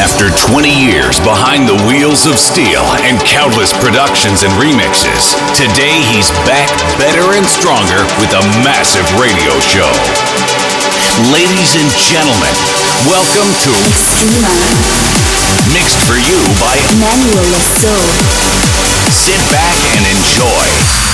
After 20 years behind the wheels of steel and countless productions and remixes, today he's back better and stronger with a massive radio show. Ladies and gentlemen, welcome to Extrema. Mixed for you by Manuel Le Saux. Sit back and enjoy.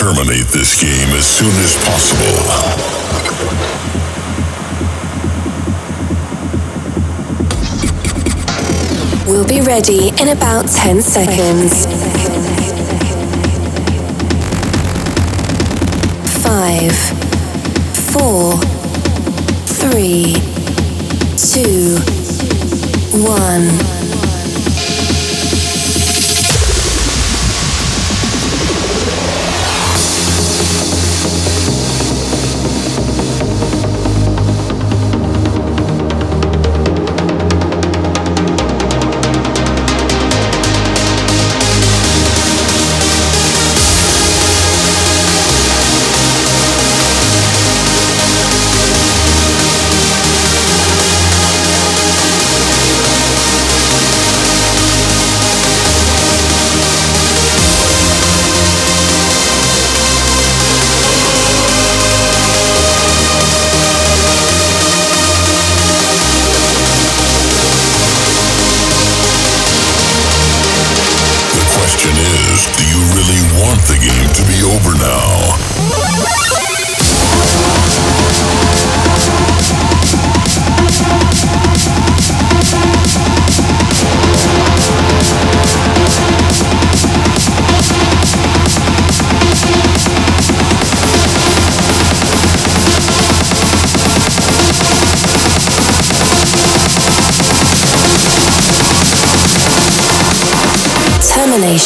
Terminate this game as soon as possible. We'll be ready in about 10 seconds. Five, four, three, two, one.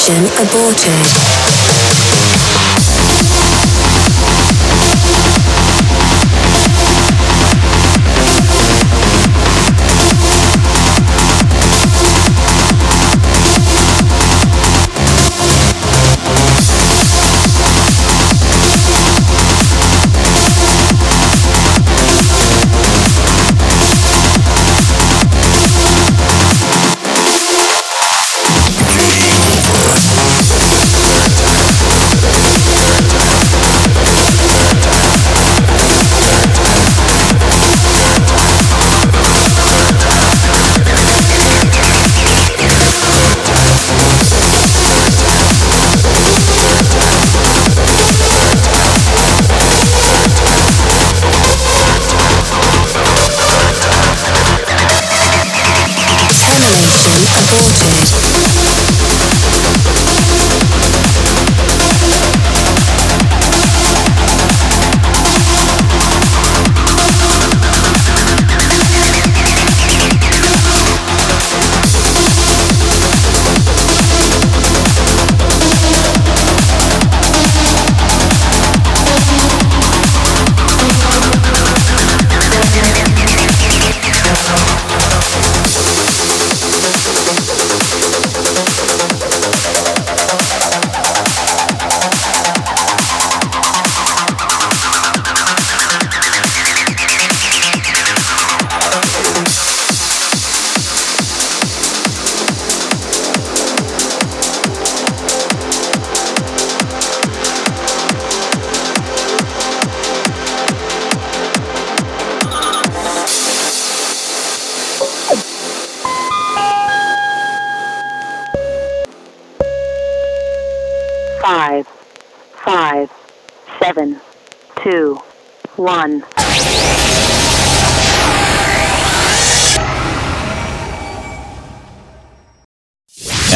Mission aborted.